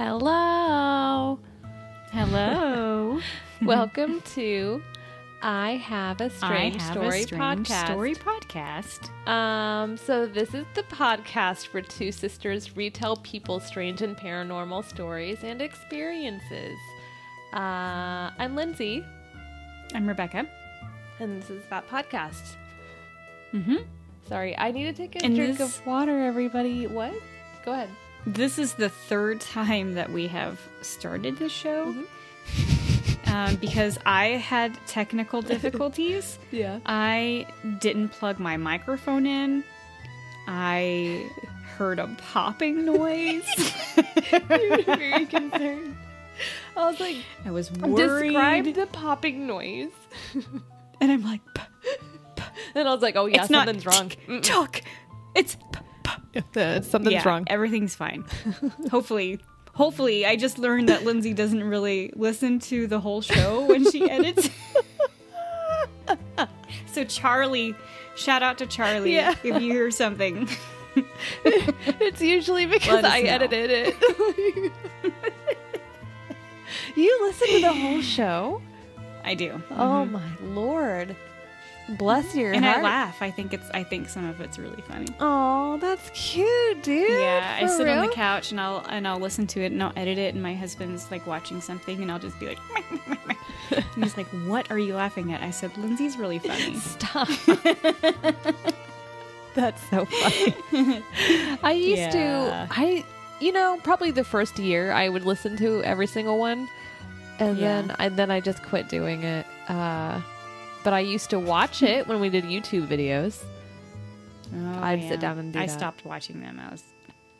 Hello. Hello. Welcome to I Have a Strange I have Story a strange podcast. story podcast. Um, so this is the podcast where two sisters retell people's strange and paranormal stories and experiences. Uh, I'm Lindsay, I'm Rebecca. and this is that podcast. Mm-hmm. Sorry, I need to take a And drink this- of water, everybody. What? Go ahead. This is the third time that we have started the show Mm-hmm. um, because I had technical difficulties. Yeah. I didn't plug my microphone in. I heard a popping noise. You're very concerned. I was like, I was worried. describe the popping noise. and I'm like, "P- And I was like, oh yeah, it's not something's wrong. tick Tock. It's p- something's yeah, wrong. Everything's fine. hopefully, hopefully, I just learned that Lindsay doesn't really listen to the whole show when she edits. so Charlie, shout out to Charlie Yeah. if you hear something. it's usually because I know. edited it. you listen to the whole show? I do. Oh mm-hmm. my lord. Bless your and heart. I laugh. I think it's. I think some of it's really funny. Oh, that's cute, dude. Yeah, I For sit on the couch and I'll and I'll listen to it and I'll edit it and my husband's like watching something and I'll just be like, and he's like, "What are you laughing at?" I said, "Lindsay's really funny." Stop. That's so funny. I used Yeah. to I you know, probably the first year I would listen to every single one. And Yeah. then I then I just quit doing it. Uh but I used to watch it when we did YouTube videos. Oh, I'd sit down and do I that. stopped watching them. I was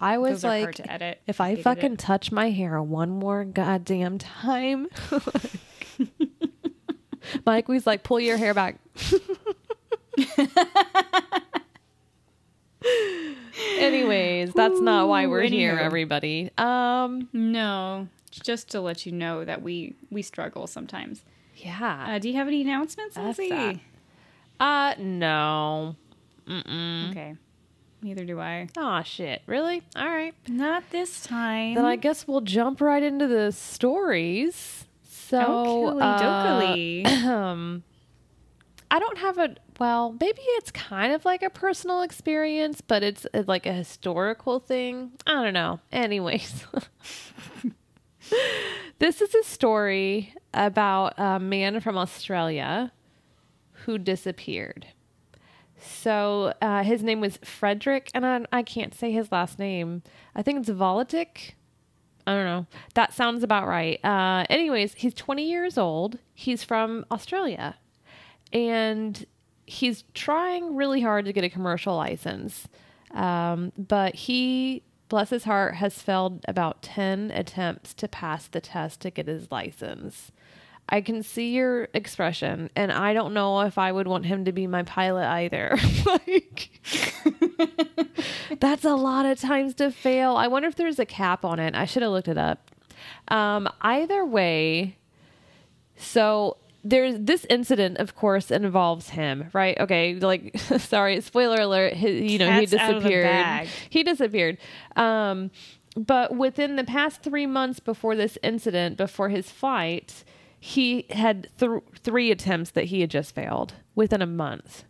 I was those are hard like to edit. if I fucking it. touch my hair one more goddamn time. Mike was like, pull your hair back. Anyways, that's not why we're here, everybody. Um, no, just to let you know that we we struggle sometimes. Yeah. Uh, do you have any announcements, Lindsay? Uh, no. Mm-mm. Okay, neither do I. Oh shit! Really? All right. Not this time. Then I guess we'll jump right into the stories. So, uh, um, I don't have a well. Maybe it's kind of like a personal experience, but it's uh, like a historical thing. I don't know. Anyways, this is a story about a man from Australia who disappeared. So uh, his name was Frederick, and I, I can't say his last name. I think it's Volatic. I don't know. That sounds about right. Uh, anyways, he's 20 years old. He's from Australia. And he's trying really hard to get a commercial license. Um, but he, bless his heart, has failed about 10 attempts to pass the test to get his license. I can see your expression, and I don't know if I would want him to be my pilot either. like, that's a lot of times to fail. I wonder if there's a cap on it. I should have looked it up. Um, either way, so there's this incident, of course, involves him, right? Okay, like sorry, spoiler alert. He, you know, he Cat's the disappeared. He disappeared. Um, but within the past three months before this incident, before his flight, he had th- three attempts that he had just failed within a month.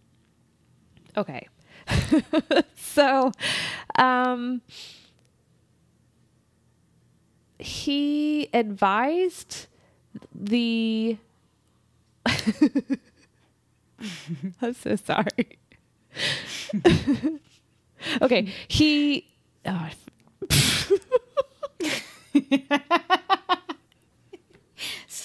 Okay. so, um, he advised the. I'm so sorry. okay, he. Oh,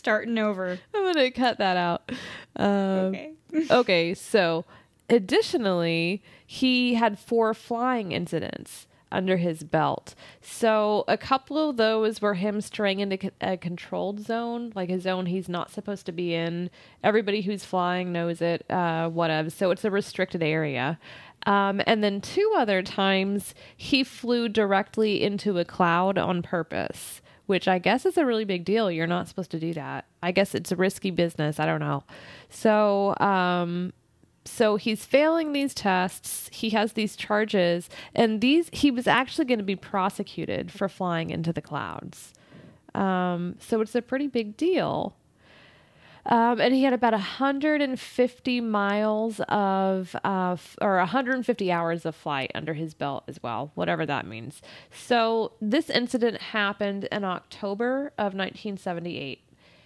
starting over. I'm gonna cut that out. Um, Okay. okay, so additionally, he had four flying incidents under his belt. So a couple of those were him straying into a controlled zone, like a zone he's not supposed to be in. Everybody who's flying knows it, uh, whatever. So it's a restricted area. Um, and then two other times, he flew directly into a cloud on purpose which I guess is a really big deal. You're not supposed to do that. I guess it's a risky business. I don't know. So, um, so he's failing these tests. He has these charges, and these he was actually going to be prosecuted for flying into the clouds. Um, so it's a pretty big deal. Um, and he had about 150 miles of, uh, f- or 150 hours of flight under his belt as well, whatever that means. So this incident happened in October of 1978.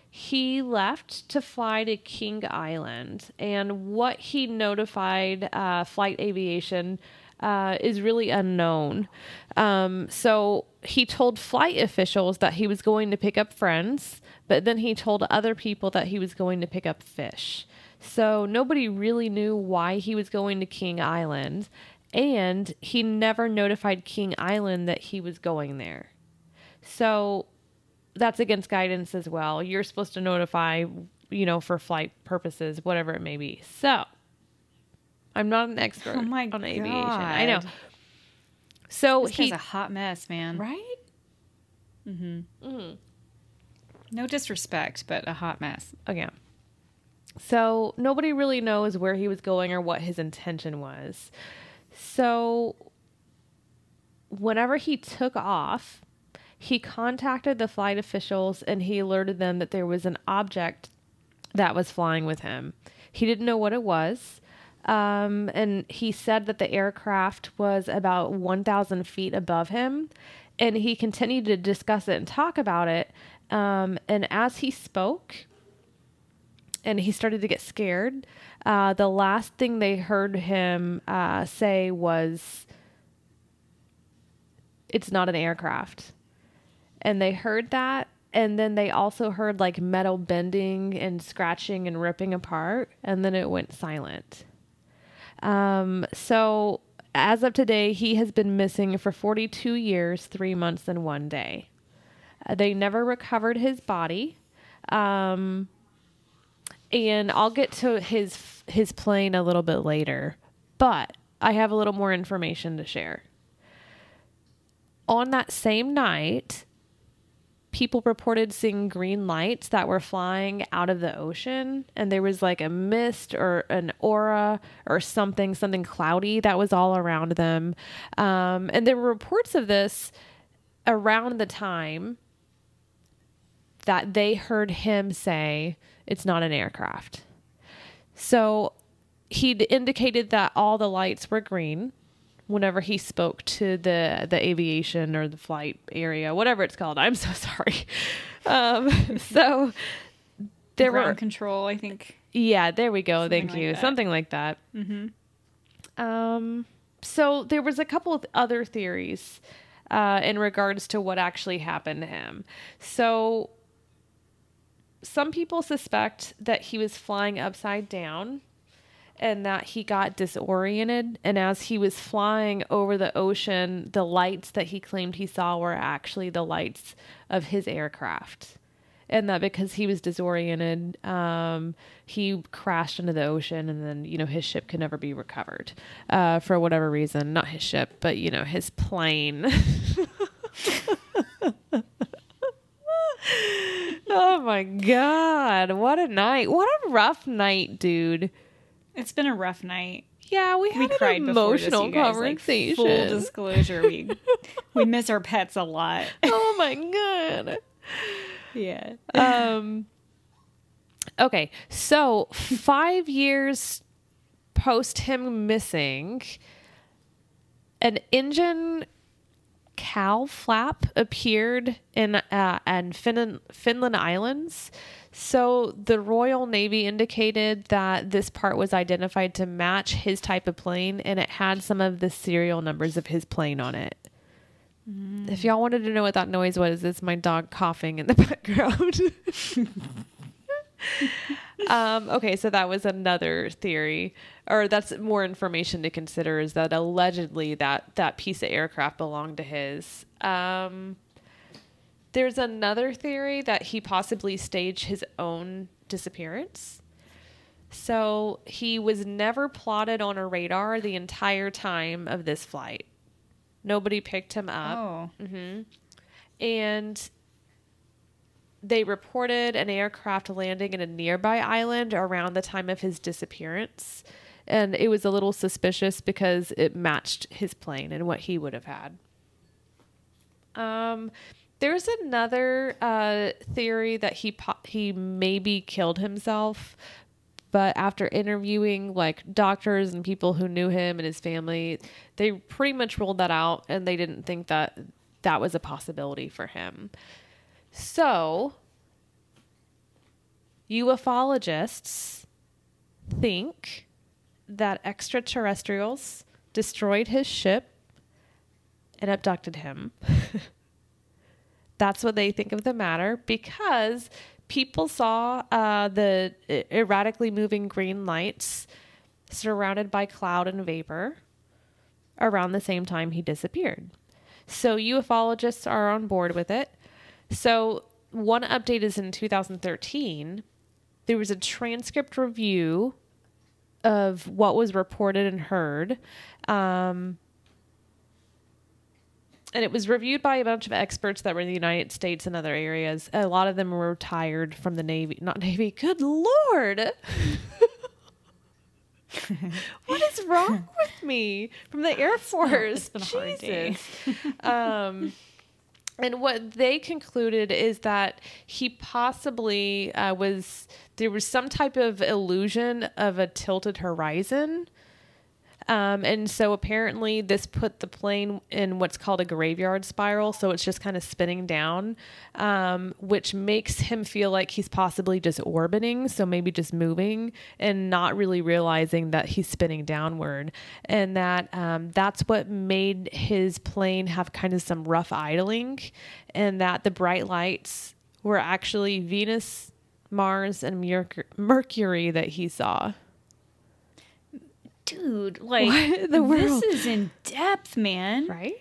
He left to fly to King Island, and what he notified uh, Flight Aviation uh, is really unknown. Um, so he told flight officials that he was going to pick up friends, but then he told other people that he was going to pick up fish. So nobody really knew why he was going to King Island, and he never notified King Island that he was going there. So that's against guidance as well. You're supposed to notify, you know, for flight purposes, whatever it may be. So I'm not an expert Oh my on aviation. I know. So This he a hot mess, man. right. Mm hmm. Mm. No disrespect, but a hot mess. Okay. So nobody really knows where he was going or what his intention was. So whenever he took off, he contacted the flight officials and he alerted them that there was an object that was flying with him. He didn't know what it was. Um, and he said that the aircraft was about 1,000 feet above him. And he continued to discuss it and talk about it. Um, and as he spoke, and he started to get scared, uh, the last thing they heard him uh, say was, It's not an aircraft. And they heard that. And then they also heard like metal bending and scratching and ripping apart. And then it went silent. Um, so as of today, he has been missing for 42 years, three months, and one day. Uh, they never recovered his body. Um, and I'll get to his his plane a little bit later, but I have a little more information to share. On that same night, people reported seeing green lights that were flying out of the ocean and there was like a mist or an aura or something something cloudy that was all around them. Um, and there were reports of this around the time that they heard him say it's not an aircraft. So he'd indicated that all the lights were green whenever he spoke to the the aviation or the flight area, whatever it's called. I'm so sorry. Um, so there Ground were control, I think. yeah, there we go. Something Thank like you. that. Something like that. Mm-hmm. Um, so there was a couple of other theories uh, in regards to what actually happened to him. So some people suspect that he was flying upside down and that he got disoriented. And as he was flying over the ocean the lights that he claimed he saw were actually the lights of his aircraft. And that because he was disoriented um, he crashed into the ocean and then you know his ship could never be recovered uh, for whatever reason. Not his ship but you know his plane. Oh my god. What a night. What a rough night dude It's been a rough night. yeah we had We an cried before this, emotional you guys. Like, conversation full disclosure, we we miss our pets a lot. oh my god yeah. um okay so five years post him missing an engine cowl flap appeared in uh, in Finland, Finland Islands. So the Royal Navy indicated that this part was identified to match his type of plane, and it had some of the serial numbers of his plane on it. If y'all wanted to know what that noise was, it's my dog coughing in the background. um, okay, so that was another theory, or that's more information to consider. Is that allegedly that that piece of aircraft belonged to his? Um, there's another theory that he possibly staged his own disappearance. So he was never plotted on a radar the entire time of this flight. Nobody picked him up Oh. and they reported an aircraft landing in a nearby island around the time of his disappearance. and it was a little suspicious because it matched his plane and what he would have had. Um, there's another uh, theory that he po- he maybe killed himself, but after interviewing like doctors and people who knew him and his family, they pretty much ruled that out, and they didn't think that that was a possibility for him. So, ufologists think that extraterrestrials destroyed his ship and abducted him. That's what they think of the matter because people saw uh, the erratically moving green lights surrounded by cloud and vapor around the same time he disappeared. So ufologists are on board with it. So one update is in 2013. There was a transcript review of what was reported and heard. Um, and it was reviewed by a bunch of experts that were in the United States and other areas. A lot of them were retired from the Navy, not Navy. Good Lord. what is wrong with me? From the Air Force. It's been a hard day. um, and what they concluded is that he possibly uh, was there was some type of illusion of a tilted horizon. Um, and so apparently this put the plane in what's called a graveyard spiral. So it's just kind of spinning down, um, which makes him feel like he's possibly just orbiting. So maybe just moving and not really realizing that he's spinning downward. And that um, that's what made his plane have kind of some rough idling. And that the bright lights were actually Venus, Mars, and Mercury that he saw. Dude, like What the world? this is in depth, man. Right?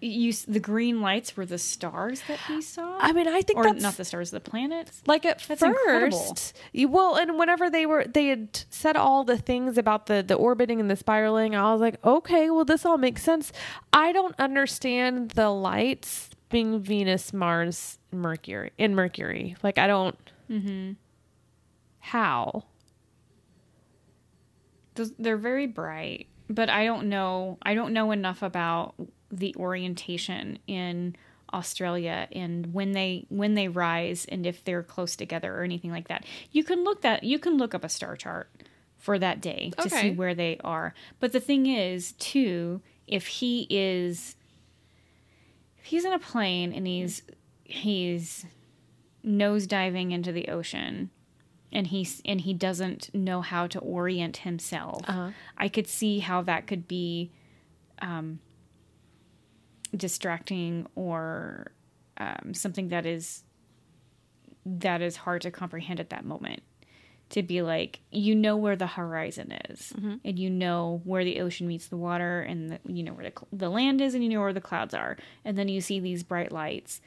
You, the green lights were the stars that he saw. I mean, I think or that's not the stars, the planets. like at That's first you- well and whenever they were they had said all the things about the the orbiting and the spiraling i was like okay well this all makes sense i don't understand the lights being venus mars mercury and mercury like i don't Mm-hmm. how they're very bright, but I don't know. I don't know enough about the orientation in Australia and when they when they rise and if they're close together or anything like that. You can look that you can look up a star chart for that day to see where they are. But the thing is, too, if he is if he's in a plane and he's he's nose diving into the ocean and he's and he doesn't know how to orient himself. Uh-huh. i could see how that could be um, distracting or um, something that is that is hard to comprehend at that moment. To be like you know where the horizon is and you know where the ocean meets the water and the, you know where the, the land is and you know where the clouds are. And then you see these bright lights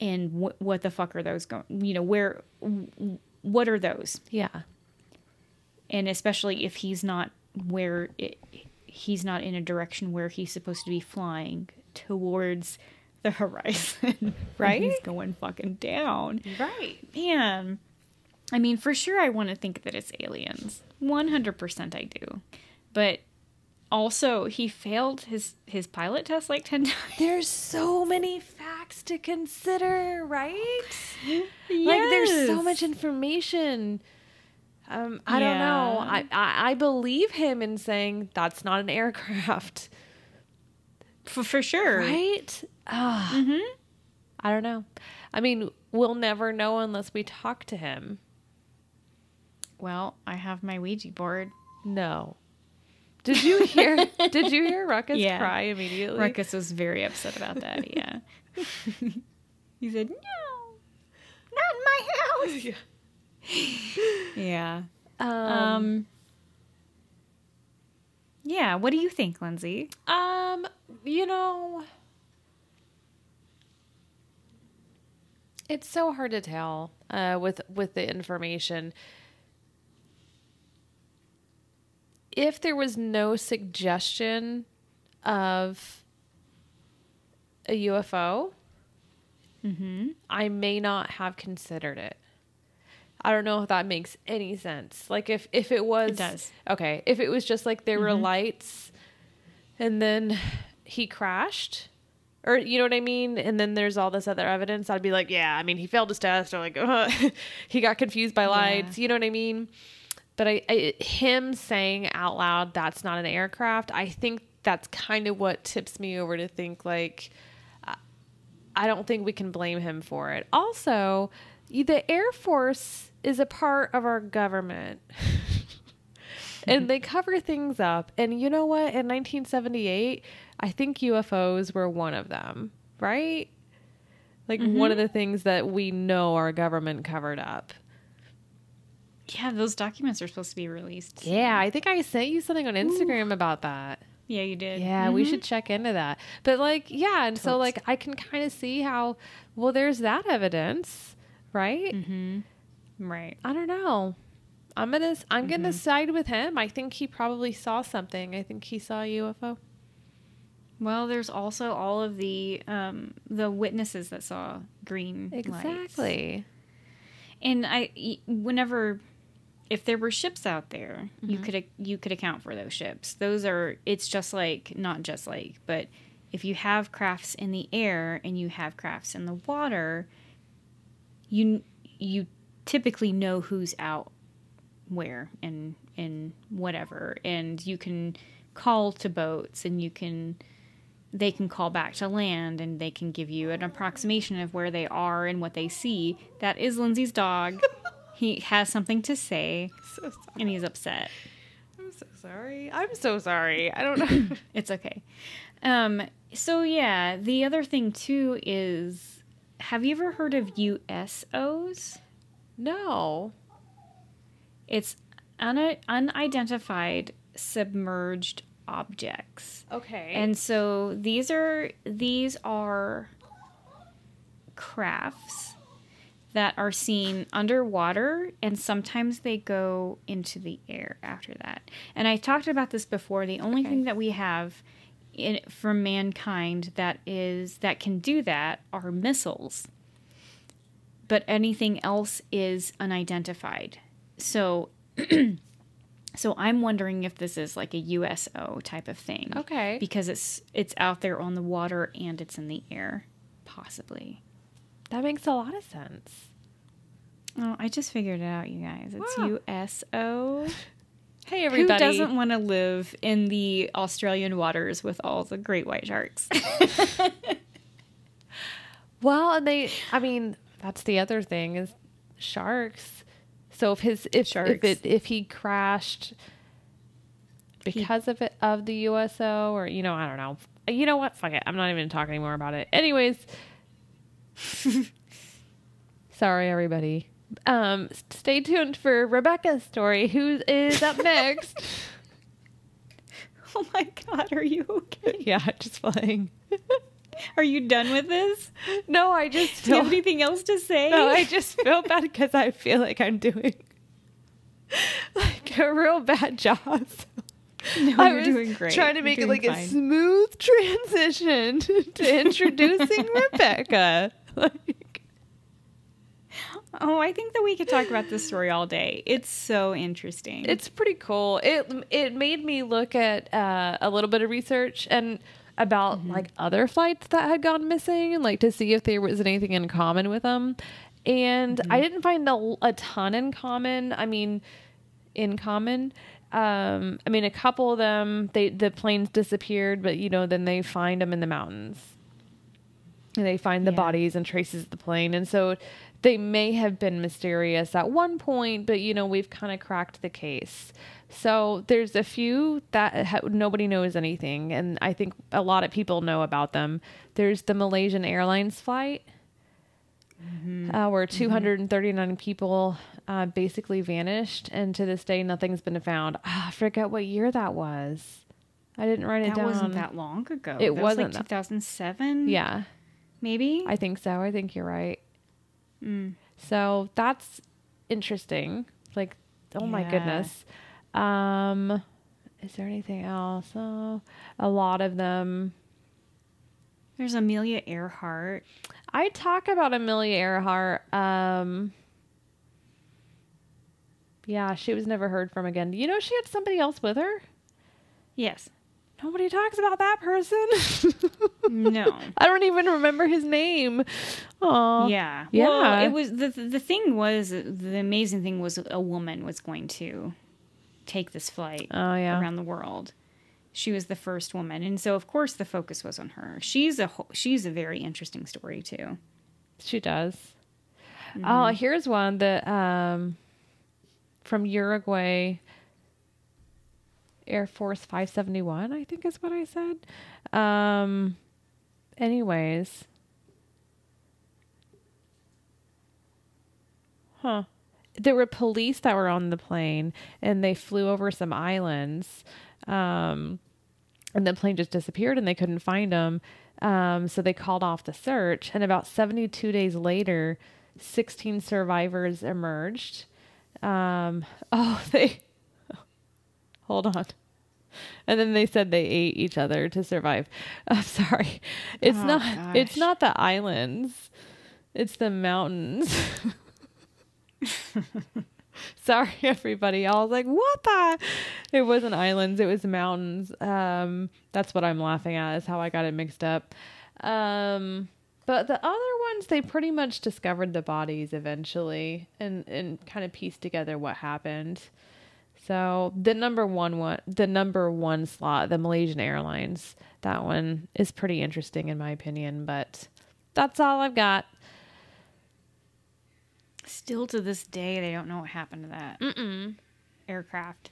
and wh- what the fuck are those going you know where w- what are those? Yeah. And especially if he's not where it, he's not in a direction where he's supposed to be flying towards the horizon Right? he's going fucking down. Right. Man i mean for sure i want to think that it's aliens. 100% i do. But also he failed his his pilot test like 10 times there's so many facts to consider right yes. like there's so much information um, I don't know. I, I I believe him in saying that's not an aircraft, for, for sure right? Ah, mm-hmm. I don't know. I mean, we'll never know unless we talk to him. well i have my ouija board No. Did you hear? did you hear Ruckus Yeah. cry immediately? Ruckus was very upset about that. Yeah. he said, "No, not in my house." Yeah. Um, Um. Yeah. What do you think, Lindsay? Um, you know, it's so hard to tell uh, with with the information. If there was no suggestion of a UFO, Mm-hmm. I may not have considered it. I don't know if that makes any sense. Like if if it was It does. Okay, if it was just like there were lights and then he crashed or you know what I mean? And then there's all this other evidence. I'd be like, yeah, I mean, he failed his test or like uh, he got confused by lights. You know what I mean? But I, I him saying out loud that's not an aircraft, I think that's kind of what tips me over to think like I- I don't think we can blame him for it. Also, the Air Force is a part of our government. and they cover things up. And you know what? In 1978, I think UFOs were one of them, right? Like one mm-hmm. of the things that we know our government covered up. Yeah, those documents are supposed to be released. Yeah, I think I sent you something on Instagram about that. Yeah, you did. Yeah, we should mm-hmm. check into that. But like, yeah, and so like I can kind of see how well there's that evidence, right? Mm-hmm. Right. I don't know. I'm gonna I'm gonna mm-hmm. side with him. I think he probably saw something. I think he saw a UFO. Well, there's also all of the um, the witnesses that saw green lights. Exactly. And I, whenever, if there were ships out there, you Mm-hmm. could you could account for those ships. Those are. It's just like not just like, but if you have crafts in the air and you have crafts in the water, you you typically know who's out where and and whatever, and you can call to boats and you can they can call back to land and they can give you an approximation of where they are and what they see. That is Lindsay's dog. he has something to say So sorry. and he's upset. I'm so sorry. I'm so sorry. I don't know. It's okay. Um so yeah, the other thing too is have you ever heard of USOs? no. It's un- unidentified submerged objects. Okay. And so these are these are crafts that are seen underwater and sometimes they go into the air after that. And I talked about this before. The only Okay. thing that we have in, from mankind that is that can do that are missiles. But anything else is unidentified. So so I'm wondering if this is like a USO type of thing okay. because it's it's out there on the water and it's in the air, possibly. That makes a lot of sense. Oh, I just figured it out, you guys. It's Wow. USO. Hey everybody. Who doesn't want to live in the Australian waters with all the great white sharks? Well, and they I mean, that's the other thing is sharks. So if his if Sharks. if it if he crashed because of it of the USO or you know, I don't know. You know what? Fuck it. I'm not even talking anymore about it. Anyways. Sorry everybody. Um stay tuned for Rebecca's story who is up next. oh my god, are you okay? yeah, just playing. Are you done with this? no, I just Do you have anything else to say? No, I just feel bad because I feel like I'm doing like a real bad job. no, I you're was doing great. trying to make it like a smooth transition to introducing Rebecca. Like, Oh, I think that we could talk about this story all day. It's so interesting. it's pretty cool. It it made me look at uh, a little bit of research and about Mm-hmm. like other flights that had gone missing and like to see if there was anything in common with them. And I Mm-hmm. didn't find a, a ton in common. I mean, in common. Um, I mean, a couple of them, they the planes disappeared, but you know, then they find them in the mountains, and they find the Yeah. bodies and traces of the plane, and so they may have been mysterious at one point, but you know, we've kind of cracked the case. So there's a few that ha- nobody knows anything, and I think a lot of people know about them. There's the Malaysian Airlines flight uh, where 239 people uh, basically vanished, and to this day, nothing's been found. Ah, I forget what year that was. I didn't write it down. that wasn't that long ago. It that wasn't was like 2007. Yeah, maybe. I think so. I think you're right. Mm. So that's interesting. Like, oh my goodness. Um, is there anything else? Oh, a lot of them. There's Amelia Earhart. I talk about Amelia Earhart. Um, Yeah, she was never heard from again. You know, she had somebody else with her. Yes. Nobody talks about that person. No. I don't even remember his name. Oh, yeah. Yeah. Well, it was the the thing was the amazing thing was a woman was going to take this flight Oh yeah. around the world. She was the first woman, and so of course the focus was on her. She's a she's a very interesting story too. She does. Mm-hmm. Oh, here's one that um from Uruguay Air Force 571, I think is what I said. Um anyways. Huh. There were police that were on the plane and they flew over some islands. Um and the plane just disappeared and they couldn't find him. Um, so they called off the search. And about 72 days later, 16 survivors emerged. Um, oh, they. Hold on. And then they said they ate each other to survive. I'm sorry. It's Oh, not. It's not the islands. It's the mountains. Sorry, everybody. I was like, "What the?" It wasn't islands; it was mountains. Um, that's what I'm laughing at. Is how I got it mixed up. Um, but the other ones, they pretty much discovered the bodies eventually, and and kind of pieced together what happened. So the number one one, the number one slot, the Malaysian Airlines, that one is pretty interesting in my opinion. But that's all I've got. Still to this day, they don't know what happened to that aircraft.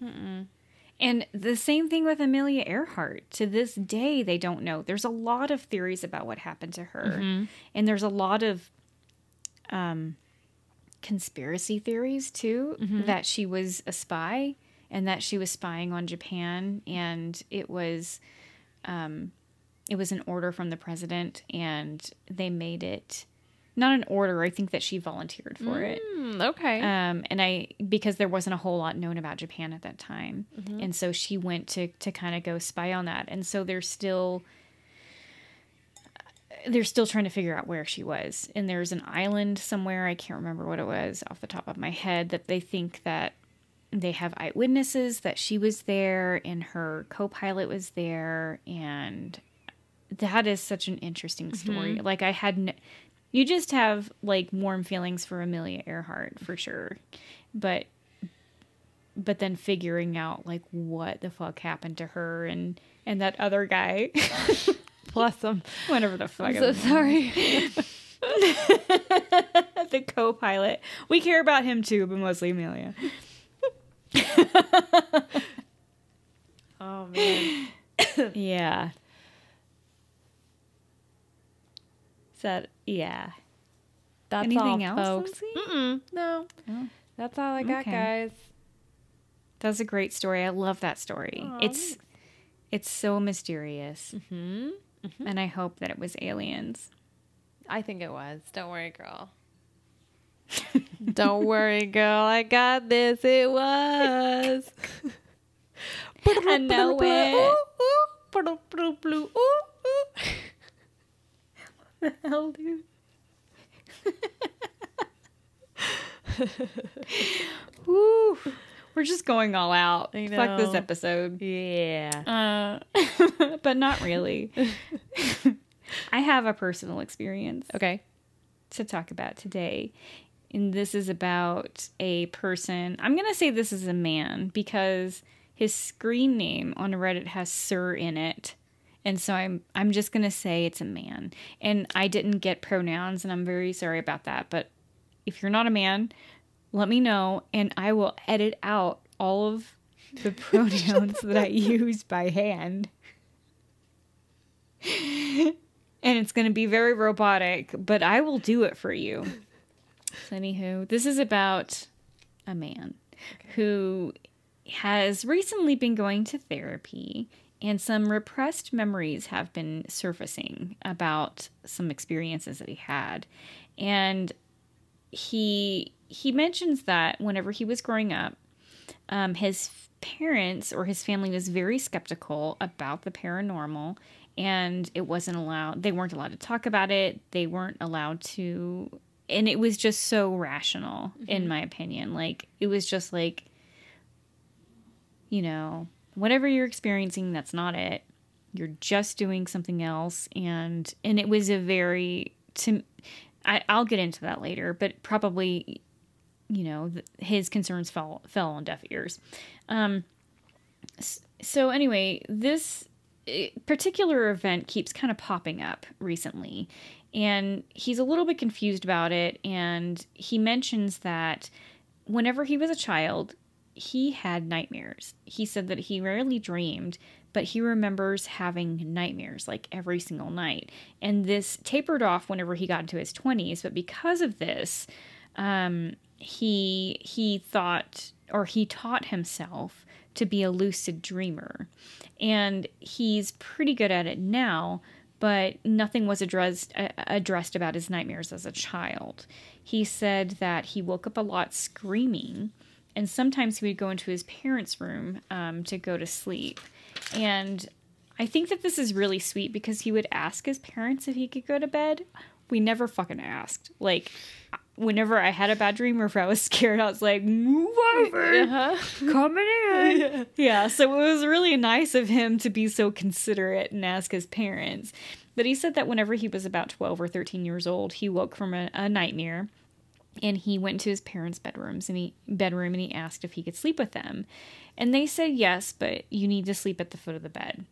And the same thing with Amelia Earhart. To this day, they don't know. There's a lot of theories about what happened to her, and there's a lot of um, conspiracy theories too that she was a spy and that she was spying on Japan, and it was um, it was an order from the president, and they made it not an order. I think that she volunteered for it. Hmm, okay. Um, and I because there wasn't a whole lot known about Japan at that time, and so she went to to kind of go spy on that, and so they're still they're still trying to figure out where she was. And there's an island somewhere I can't remember what it was off the top of my head that they think that they have eyewitnesses that she was there and her co-pilot was there and that is such an interesting story. Mm-hmm. Like I had n- you just have like warm feelings for Amelia Earhart for sure. But but then figuring out like what the fuck happened to her and and that other guy, plus them. Um, whatever the fuck, I'm so sorry. the co-pilot. We care about him too, but mostly Amelia. oh man. yeah. Is that yeah? That's Anything all, else, folks. Mm-mm, no. Oh. That's all I got, Okay. guys. That's a great story. I love that story. Aw, it's it's so mysterious, mm-hmm and I hope that it was aliens. I think it was. Don't worry, girl. Don't worry, girl. I got this. It was. I know it. the hell, dude? Woo. We're just going all out. I Fuck this episode. Yeah. Uh, but not really. I have a personal experience Okay. to talk about today. And this is about a person. I'm going to say this is a man because his screen name on Reddit has Sir in it. And so I'm I'm just going to say it's a man. And I didn't get pronouns and I'm very sorry about that, but if you're not a man, let me know and I will edit out all of the pronouns that I use by hand. and it's going to be very robotic, but I will do it for you. So, anywho, this is about a man who has recently been going to therapy, and some repressed memories have been surfacing about some experiences that he had. And he he mentions that whenever he was growing up, um, his parents or his family was very skeptical about the paranormal and it wasn't allowed they weren't allowed to talk about it they weren't allowed to and it was just so rational in my opinion. Like it was just like you know, whatever you're experiencing, that's not it. You're just doing something else, and and it was a very to. I, I'll get into that later, but probably, you know, th- his concerns fell fell on deaf ears. Um, so anyway, this eh, particular event keeps kind of popping up recently, and he's a little bit confused about it. And he mentions that whenever he was a child, he had nightmares. He said that he rarely dreamed, but he remembers having nightmares like every single night. And this tapered off whenever he got into his 20s, but because of this, um, he he thought or he taught himself to be a lucid dreamer. And he's pretty good at it now, but nothing was addressed uh, addressed about his nightmares as a child. He said that he woke up a lot screaming and sometimes he would go into his parents' room um, to go to sleep. And I think that this is really sweet because he would ask his parents if he could go to bed. We never fucking asked. Like, whenever I had a bad dream or if I was scared, I was like, move over, Uh-huh. coming in. yeah, so it was really nice of him to be so considerate and ask his parents. But he said that whenever he was about 12 or 13 years old, he woke from a, a nightmare and he went to his parents' bedrooms and he bedroom and he asked if he could sleep with them. And they said yes, but you need to sleep at the foot of the bed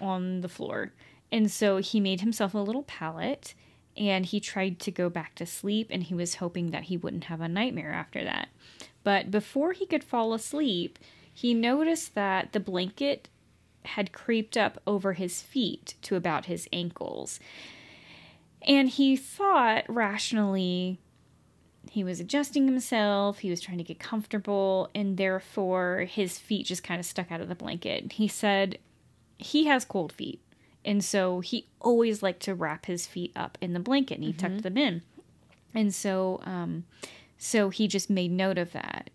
on the floor. And so he made himself a little pallet and he tried to go back to sleep and he was hoping that he wouldn't have a nightmare after that. But before he could fall asleep, he noticed that the blanket had creeped up over his feet to about his ankles. And he thought rationally he was adjusting himself, he was trying to get comfortable, and therefore his feet just kind of stuck out of the blanket. He said he has cold feet, and so he always liked to wrap his feet up in the blanket and he tucked them in. And so, um, so he just made note of that.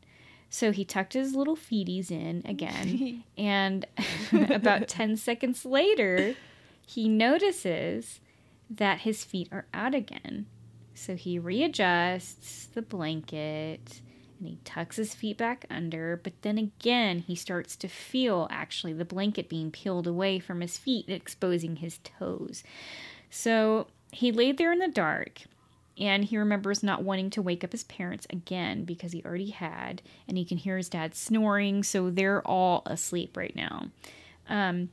So he tucked his little feeties in again, and about 10 seconds later, he notices that his feet are out again. So he readjusts the blanket and he tucks his feet back under, but then again, he starts to feel actually the blanket being peeled away from his feet, exposing his toes. So he laid there in the dark and he remembers not wanting to wake up his parents again because he already had, and he can hear his dad snoring, so they're all asleep right now. Um,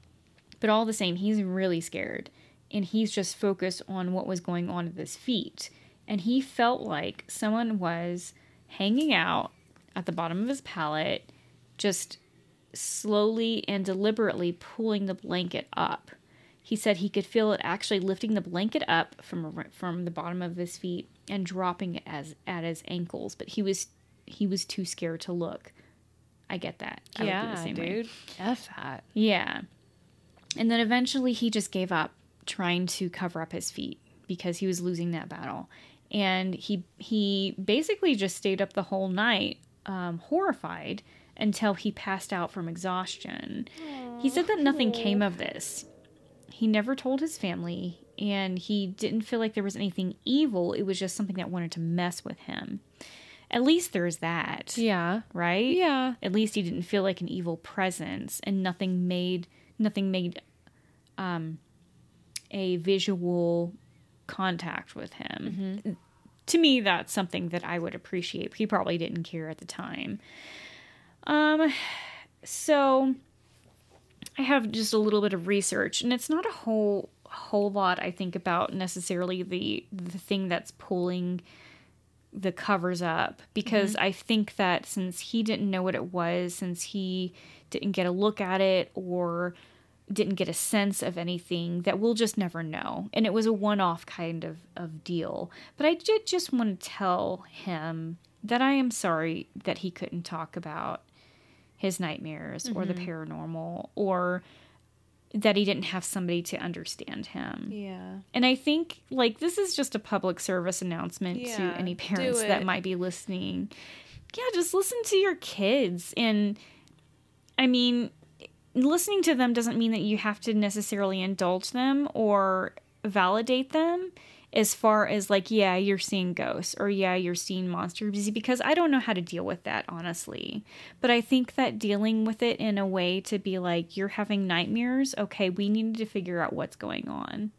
but all the same, he's really scared, and he's just focused on what was going on at his feet. And he felt like someone was hanging out at the bottom of his pallet, just slowly and deliberately pulling the blanket up. He said he could feel it actually lifting the blanket up from from the bottom of his feet and dropping it as at his ankles, but he was he was too scared to look. I get that. I would do yeah, the same way. dude. F that. Yeah. And then eventually he just gave up trying to cover up his feet because he was losing that battle. And he he basically just stayed up the whole night, um, horrified, until he passed out from exhaustion. He said that nothing came of this. He never told his family, and he didn't feel like there was anything evil. It was just something that wanted to mess with him. At least there's that, Yeah. right? Yeah. at least he didn't feel like an evil presence and nothing made nothing made um a visual contact with him to me that's something that i would appreciate. He probably didn't care at the time. Um so i have just a little bit of research and it's not a whole whole lot i think about necessarily the the thing that's pulling the covers up because I think that since he didn't know what it was, since he didn't get a look at it or didn't get a sense of anything, that we'll just never know. And it was a one off kind of, of deal. But I did just want to tell him that I am sorry that he couldn't talk about his nightmares or the mm-hmm. paranormal or that he didn't have somebody to understand him. Yeah. And I think like this is just a public service announcement to any parents that might be listening. Yeah, just listen to your kids and I mean listening to them doesn't mean that you have to necessarily indulge them or validate them. as far as like, yeah, you're seeing ghosts or yeah, you're seeing monsters because I don't know how to deal with that, honestly. But I think that dealing with it in a way to be like, you're having nightmares, okay, we need to figure out what's going on.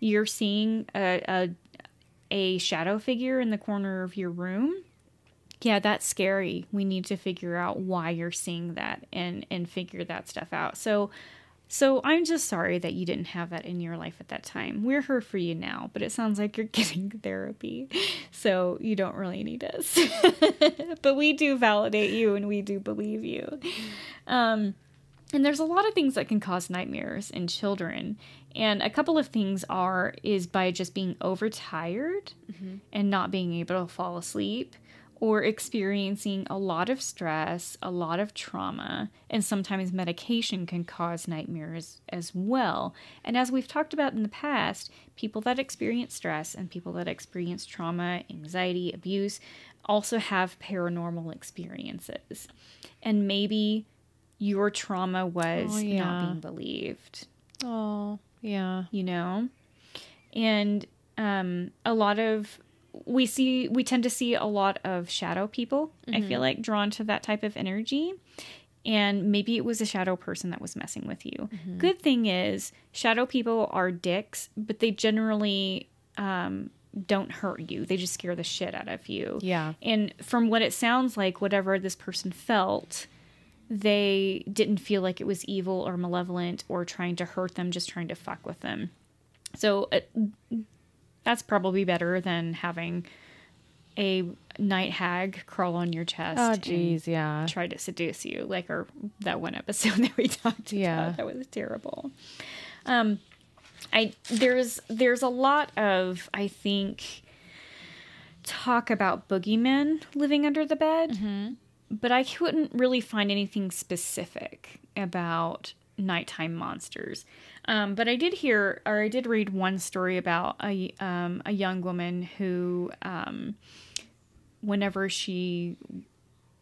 You're seeing a, a, a shadow figure in the corner of your room. Yeah, that's scary. We need to figure out why you're seeing that and and figure that stuff out. So so I'm just sorry that you didn't have that in your life at that time. We're here for you now, but it sounds like you're getting therapy. So you don't really need us. but we do validate you and we do believe you. Um, and there's a lot of things that can cause nightmares in children. And a couple of things are is by just being overtired mm-hmm. and not being able to fall asleep or experiencing a lot of stress, a lot of trauma, and sometimes medication can cause nightmares as well. And as we've talked about in the past, people that experience stress and people that experience trauma, anxiety, abuse also have paranormal experiences. And maybe your trauma was oh, yeah. not being believed. Oh, yeah. You know? And um, a lot of we see we tend to see a lot of shadow people mm-hmm. i feel mm-hmm. like drawn to that type of energy and maybe it was a shadow person that was messing with you mm-hmm. good thing is shadow people are dicks but they generally um, don't hurt you they just scare the shit out of you yeah and from what it sounds like whatever this person felt they didn't feel like it was evil or malevolent or trying to hurt them just trying to fuck with them so uh, that's probably better than having a night hag crawl on your chest. Oh, jeez, yeah. Try to seduce you, like our that one episode that we talked yeah. about. That was terrible. Um, I there's there's a lot of I think talk about boogeymen living under the bed, mm-hmm. but I couldn't really find anything specific about nighttime monsters. Um, but I did hear, or I did read one story about a um, a young woman who, um, whenever she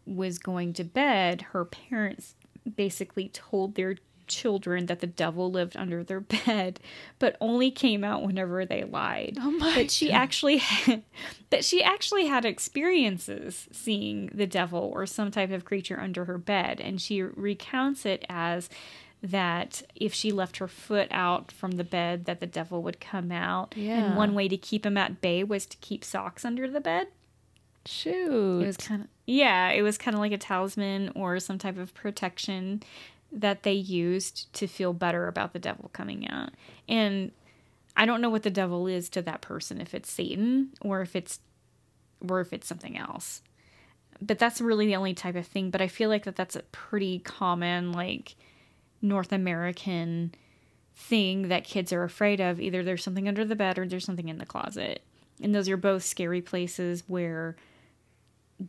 was going to bed, her parents basically told their children that the devil lived under their bed, but only came out whenever they lied. Oh my! But she actually, had, that she actually had experiences seeing the devil or some type of creature under her bed, and she recounts it as that if she left her foot out from the bed that the devil would come out. Yeah. and one way to keep him at bay was to keep socks under the bed. Shoot. It was kind of yeah it was kind of like a talisman or some type of protection that they used to feel better about the devil coming out. And i don't know what the devil is to that person if it's satan or if it's or if it's something else. But that's really the only type of thing. But i feel like that that's a pretty common like North American thing that kids are afraid of. Either there's something under the bed or there's something in the closet. And those are both scary places where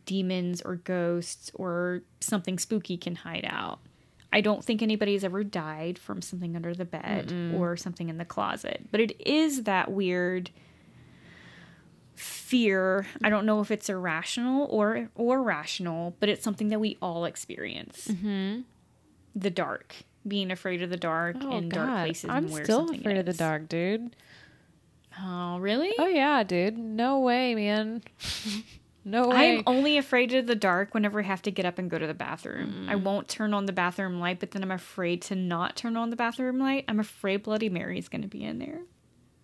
demons or ghosts or something spooky can hide out. I don't think anybody's ever died from something under the bed Mm-mm. or something in the closet, but it is that weird fear. I don't know if it's irrational or or rational, but it's something that we all experience. Mm-hmm. The dark being afraid of the dark oh, in God. dark places. I'm still afraid is. of the dark, dude. Oh, really? Oh yeah, dude. No way, man. no way. I'm only afraid of the dark whenever I have to get up and go to the bathroom. Mm. I won't turn on the bathroom light, but then I'm afraid to not turn on the bathroom light. I'm afraid Bloody Mary's going to be in there.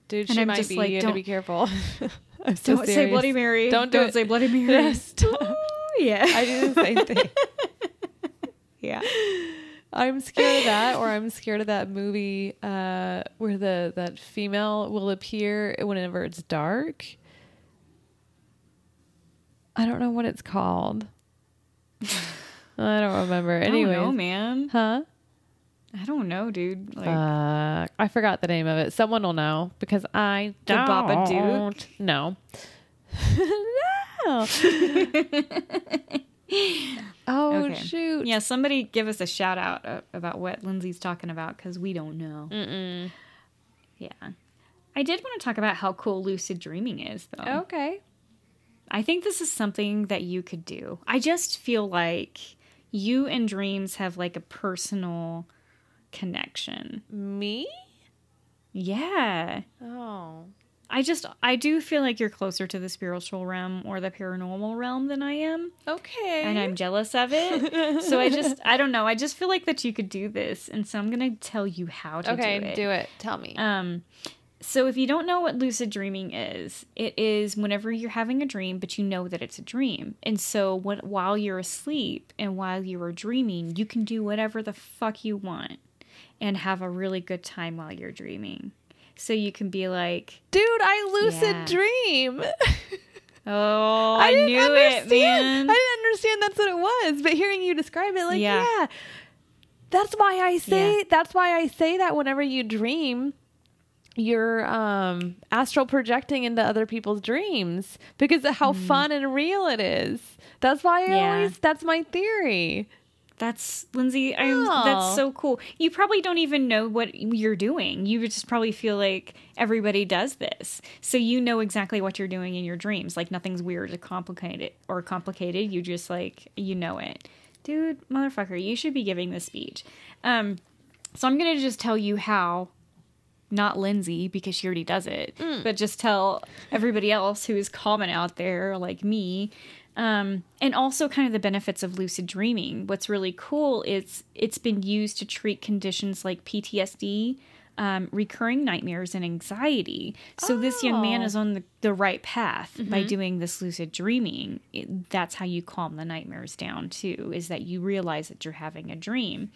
Dude, and she I'm might be. Like, you have to be careful. I'm so don't serious. say Bloody Mary. Don't do not it. say Bloody Mary. Ooh, yeah, I do the same thing. yeah. I'm scared of that, or I'm scared of that movie uh, where the that female will appear whenever it's dark. I don't know what it's called. I don't remember. Anyway, man. Huh? I don't know, dude. Like, uh, I forgot the name of it. Someone will know because I don't. The Babadook? No. no. oh okay. shoot! Yeah, somebody give us a shout out uh, about what Lindsay's talking about because we don't know. Mm-mm. Yeah, I did want to talk about how cool lucid dreaming is, though. Okay. I think this is something that you could do. I just feel like you and dreams have like a personal connection. Me? Yeah. Oh. I just I do feel like you're closer to the spiritual realm or the paranormal realm than I am. Okay. And I'm jealous of it. so I just I don't know. I just feel like that you could do this and so I'm going to tell you how to okay, do it. Okay, do it. Tell me. Um so if you don't know what lucid dreaming is, it is whenever you're having a dream but you know that it's a dream. And so when, while you're asleep and while you are dreaming, you can do whatever the fuck you want and have a really good time while you're dreaming. So you can be like, Dude, I lucid Yeah. dream. "Oh, I, didn't knew it, understand- man." I didn't understand that's what it was, but hearing you describe it, like, Yeah. yeah. That's why I say Yeah. that's why I say that whenever you dream, you're um astral projecting into other people's dreams because of how fun and real it is. That's why I Mm. Yeah. always that's my theory. That's Lindsay. I'm, Oh. That's so cool. You probably don't even know what you're doing. You just probably feel like everybody does this, so you know exactly what you're doing in your dreams. Like nothing's weird or complicated or complicated. You just like you know it, dude, motherfucker. You should be giving this speech. Um, so I'm gonna just tell you how. Not Lindsay because she already does it, but just tell everybody else who is common out there like me um, and also kind of the benefits of lucid dreaming. What's really cool is it's been used to treat conditions like PTSD, um, recurring nightmares, and anxiety. So this young man Oh. is on the, the right path by doing this lucid dreaming. It, that's how you calm the nightmares down too. Is that you realize that you're having a dream,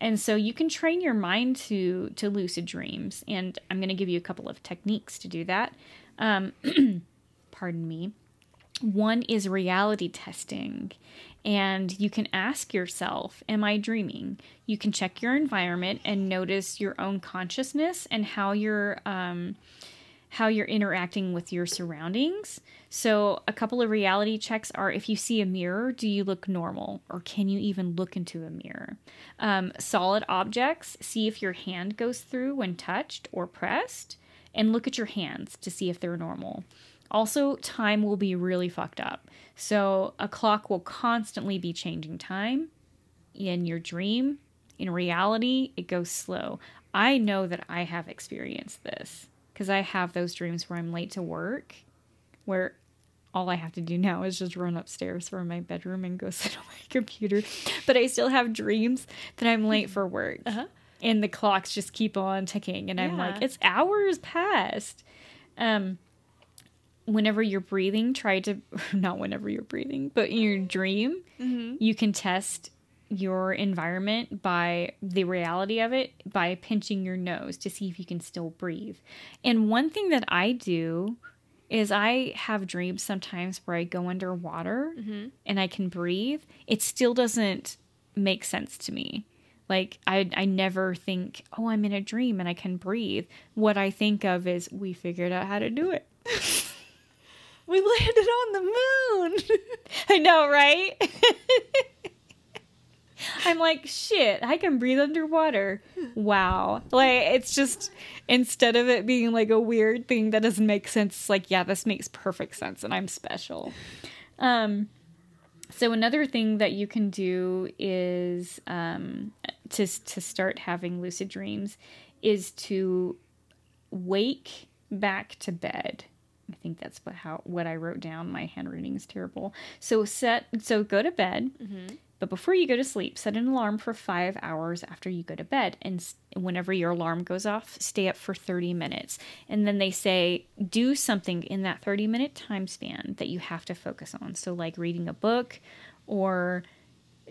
and so you can train your mind to to lucid dreams. And I'm going to give you a couple of techniques to do that. Um, pardon me. One is reality testing. And you can ask yourself, Am I dreaming? You can check your environment and notice your own consciousness and how you're. Um, how you're interacting with your surroundings. So, a couple of reality checks are if you see a mirror, do you look normal or can you even look into a mirror? Um, solid objects, see if your hand goes through when touched or pressed, and look at your hands to see if they're normal. Also, time will be really fucked up. So, a clock will constantly be changing time. In your dream, in reality, it goes slow. I know that I have experienced this because I have those dreams where I'm late to work, where all I have to do now is just run upstairs from my bedroom and go sit on my computer. But I still have dreams that I'm late for work. Uh-huh. And the clocks just keep on ticking. And I'm like, it's hours past. Um, whenever you're breathing, try to, not whenever you're breathing, but in your dream, mm-hmm. you can test your environment by the reality of it by pinching your nose to see if you can still breathe. And one thing that I do is I have dreams sometimes where I go underwater mm-hmm. and I can breathe. It still doesn't make sense to me. Like I I never think, "Oh, I'm in a dream and I can breathe." What I think of is we figured out how to do it. We landed on the moon. I know, right? I'm like, shit, I can breathe underwater. Wow. Like, it's just, instead of it being like a weird thing that doesn't make sense, it's like, yeah, this makes perfect sense and I'm special. Um, so another thing that you can do is um, to to start having lucid dreams is to wake back to bed. I think that's what how what I wrote down. My handwriting is terrible. So set so go to bed, but before you go to sleep, set an alarm for five hours after you go to bed, and whenever your alarm goes off, stay up for thirty minutes. And then they say do something in that thirty minute time span that you have to focus on. So like reading a book, or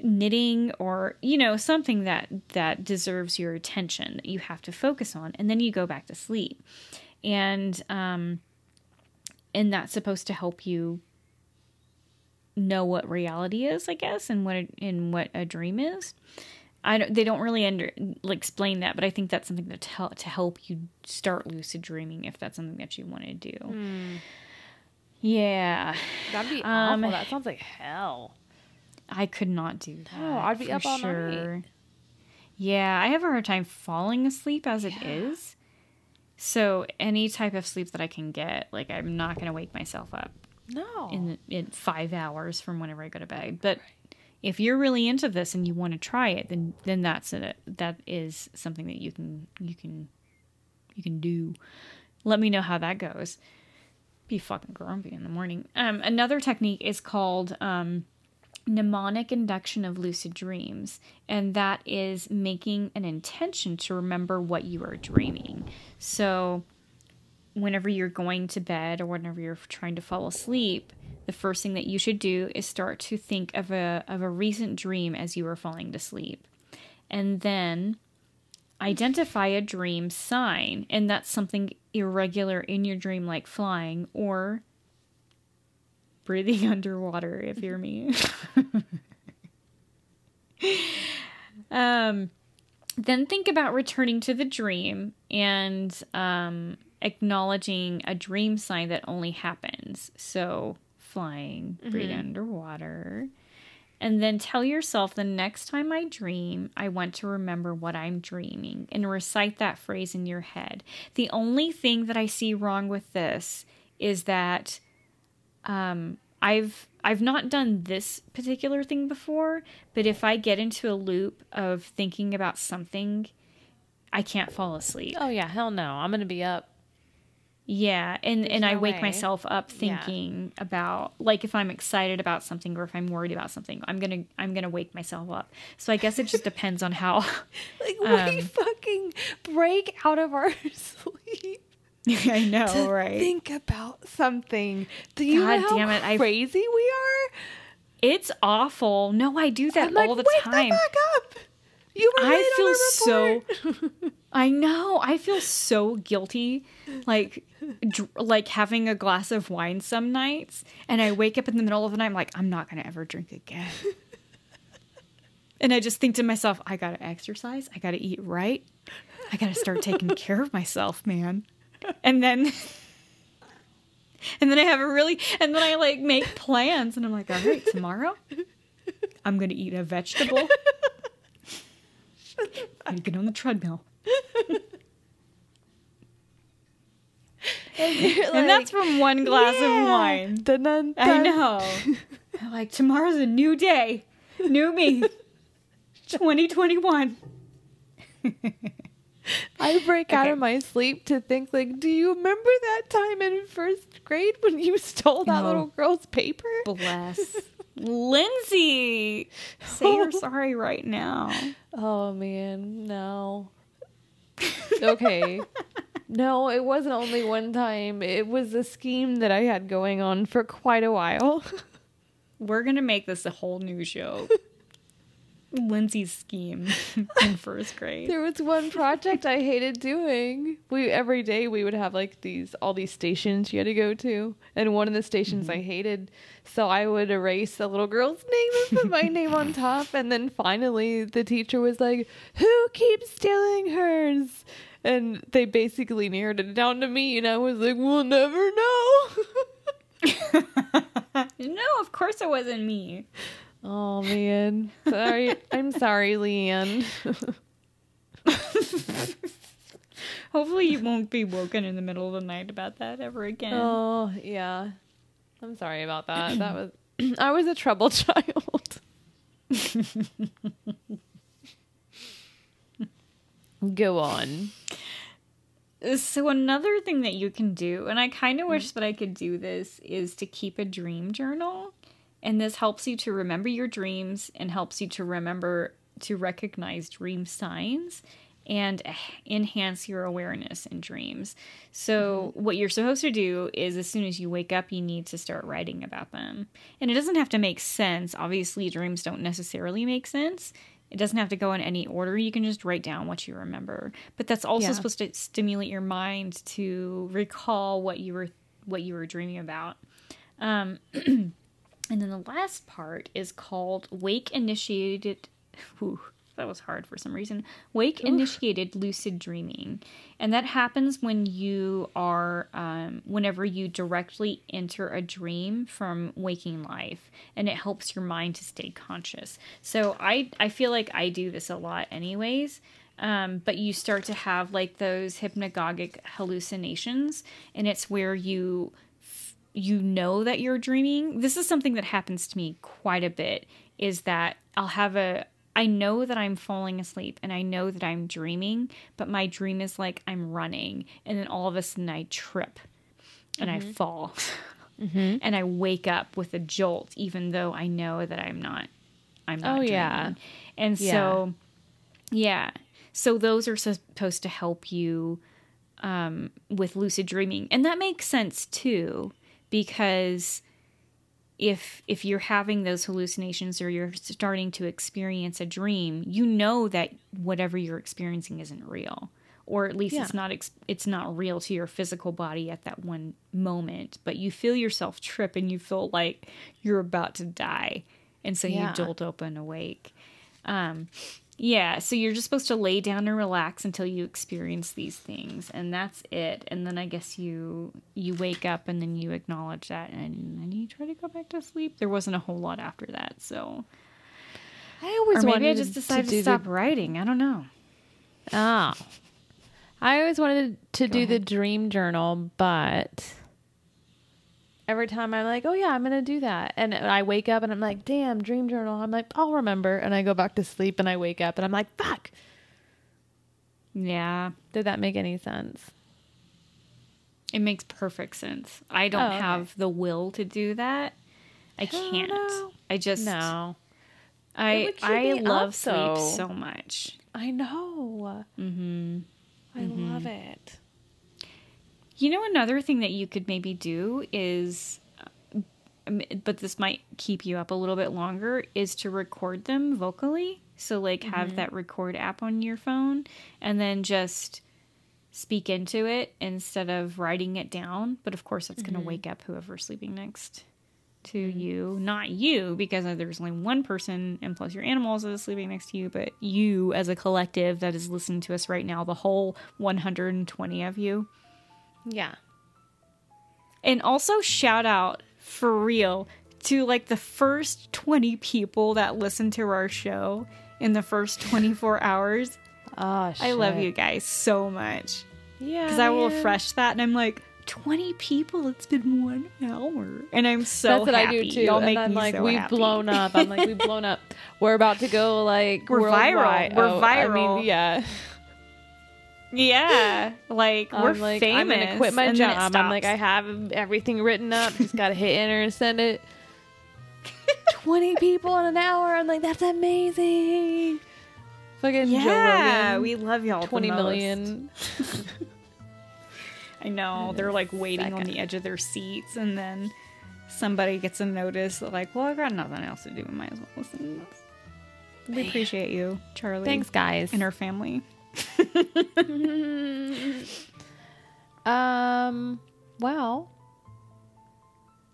knitting or you know something that that deserves your attention that you have to focus on and then you go back to sleep and um and that's supposed to help you know what reality is i guess and what a, and what a dream is i don't they don't really under like explain that but i think that's something to tell to help you start lucid dreaming if that's something that you want to do yeah That'd be Um, awful. That sounds like hell. I could not do that. Oh, I'd be up all night. Yeah, I have a hard time falling asleep as it is. So any type of sleep that I can get, like I'm not going to wake myself up No. in in five hours from whenever I go to bed. But if you're really into this and you want to try it, then then that's it. That is something that you can you can you can do. let me know how that goes. Be fucking grumpy in the morning. Um, another technique is called um, mnemonic induction of lucid dreams, and that is making an intention to remember what you are dreaming. So, whenever you're going to bed or whenever you're trying to fall asleep, the first thing that you should do is start to think of a of a recent dream as you are falling to sleep. And then identify a dream sign, and that's something irregular in your dream like flying or breathing underwater if you're me. um then think about returning to the dream and um, acknowledging a dream sign that only happens. So, flying, mm-hmm. breathing underwater. And then tell yourself the next time I dream, I want to remember what I'm dreaming and recite that phrase in your head. The only thing that I see wrong with this is that um, I've I've not done this particular thing before, but if I get into a loop of thinking about something, I can't fall asleep. Oh yeah, hell no. I'm going to be up. Yeah, and There's and no I wake way. myself up thinking yeah. about like if I'm excited about something or if I'm worried about something, I'm going to I'm to wake myself up. So I guess it just depends on how like um, we fucking break out of our sleep. I know, right? Think about something. Do you God know damn it, I crazy we are? It's awful. No, I do that I'm all like, the wake time. back up. You were I feel so. I know. I feel so guilty, like, dr- like having a glass of wine some nights, and I wake up in the middle of the night. I'm like, I'm not gonna ever drink again. and I just think to myself, I gotta exercise. I gotta eat right. I gotta start taking care of myself, man. And then. And then I have a really, and then I like make plans, and I'm like, all right, tomorrow I'm gonna eat a vegetable and get on the treadmill. and, like, and, that's from one glass yeah. of wine. Dun, dun, dun. I know. like tomorrow's a new day, new me, 2021. I break okay. out of my sleep to think like, do you remember that time in first grade when you stole that little girl's paper? Bless. Lindsay, say you're sorry right now. Oh man, no. Okay. no, it wasn't only one time. It was a scheme that I had going on for quite a while. We're going to make this a whole new show. Lindsay's scheme in first grade. There was one project I hated doing. We every day we would have like these all these stations you had to go to, and one of the stations mm-hmm. I hated, so I would erase the little girl's name and put my name on top, and then finally the teacher was like, "Who keeps stealing hers?" And they basically narrowed it down to me, and I was like, "We'll never know." no, of course it wasn't me. Oh man. Sorry. I'm sorry, Leanne. Hopefully you won't be woken in the middle of the night about that ever again. Oh, yeah. I'm sorry about that. That was I was a troubled child. Go on. So another thing that you can do, and I kind of mm. wish that I could do this, is to keep a dream journal. And this helps you to remember your dreams and helps you to remember to recognize dream signs and enhance your awareness in dreams. So, mm-hmm. what you're supposed to do is as soon as you wake up, you need to start writing about them. And it doesn't have to make sense. Obviously, dreams don't necessarily make sense. It doesn't have to go in any order. You can just write down what you remember. But that's also yeah. supposed to stimulate your mind to recall what you were what you were dreaming about. Um, And then the last part is called Wake Initiated. Whew, that was hard for some reason. Wake Oof. Initiated Lucid Dreaming. And that happens when you are, um, whenever you directly enter a dream from waking life. And it helps your mind to stay conscious. So I, I feel like I do this a lot, anyways. Um, but you start to have like those hypnagogic hallucinations, and it's where you you know that you're dreaming. This is something that happens to me quite a bit is that I'll have a I know that I'm falling asleep and I know that I'm dreaming, but my dream is like I'm running and then all of a sudden I trip and I fall. and I wake up with a jolt even though I know that I'm not I'm not Oh, dreaming. yeah. And Yeah. so yeah. So those are supposed to help you um, with lucid dreaming, and that makes sense too, because if if you're having those hallucinations or you're starting to experience a dream, you know that whatever you're experiencing isn't real, or at least it's not ex- it's not real to your physical body at that one moment. But you feel yourself trip, and you feel like you're about to die, and so Yeah. you jolt open awake. Um, yeah, so you're just supposed to lay down and relax until you experience these things, and that's it. And then I guess you you wake up and then you acknowledge that, and then you try to go back to sleep. There wasn't a whole lot after that, so I always or maybe I just decided to, do stop The, writing. I don't know. oh, I always wanted to do the dream journal, but every time I'm like, oh yeah, I'm gonna do that, and I wake up and I'm like, damn, dream journal. I'm like, I'll remember, and I go back to sleep, and I wake up and I'm like, fuck. Yeah, Did that make any sense? it makes perfect sense. I don't Oh, okay. have the will to do that. I can't. no. I just No, I I love up, sleep so much. I know. Mm-hmm. I love it. You know, another thing that you could maybe do is, um, but this might keep you up a little bit longer, is to record them vocally. So, like, have that record app on your phone and then just speak into it instead of writing it down. But of course, that's going to wake up whoever's sleeping next to you. Not you, because there's only one person, and plus your animals that is sleeping next to you, but you as a collective that is listening to us right now, the whole 120 of you. Yeah. And also shout out for real to like the first 20 people that listen to our show in the first 24 hours. Oh, I love you guys so much. Yeah. Because I will man. refresh that and I'm like, 20 people, it's been one hour. And I'm so That's what happy. I do too. Y'all and make I'm me like, so we've happy. blown up. I'm like, we've blown up. We're about to go like We're viral. We're Oh, I viral. mean, yeah. Yeah. Like, we're like, famous. I'm gonna quit my job. I'm like, I have everything written up. Just gotta hit enter and send it. Twenty people in an hour. I'm like, that's amazing. Fucking Joe yeah, we love y'all. twenty million. I know. They're like waiting on the edge of their seats, and then somebody gets a notice that, like, well, I got nothing else to do. We might as well listen. We appreciate you, Charlie. Thanks, guys. And her family. Um. Well.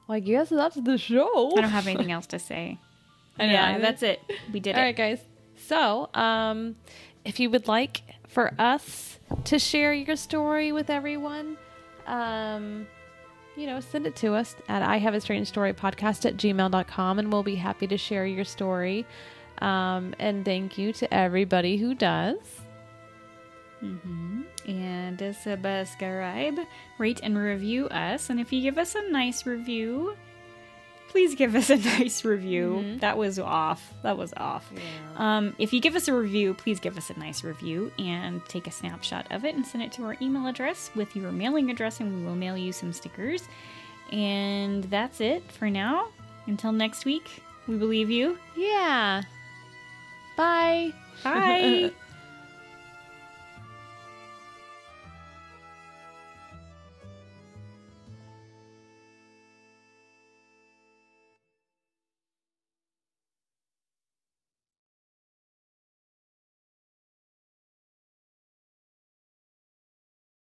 I guess that's the show. I don't have anything else to say. I know, yeah, that's it. We did All it. right, guys. So, um, if you would like for us to share your story with everyone, um, you know, send it to us at I have a strange story podcast at gmail.com and we'll be happy to share your story. Um, and thank you to everybody who does. And uh, subscribe, rate, and review us. And if you give us a nice review, please give us a nice review. That was off. That was off. Um, if you give us a review, please give us a nice review and take a snapshot of it and send it to our email address with your mailing address, and we will mail you some stickers. And that's it for now. Until next week, we believe you. Yeah. Bye. Bye.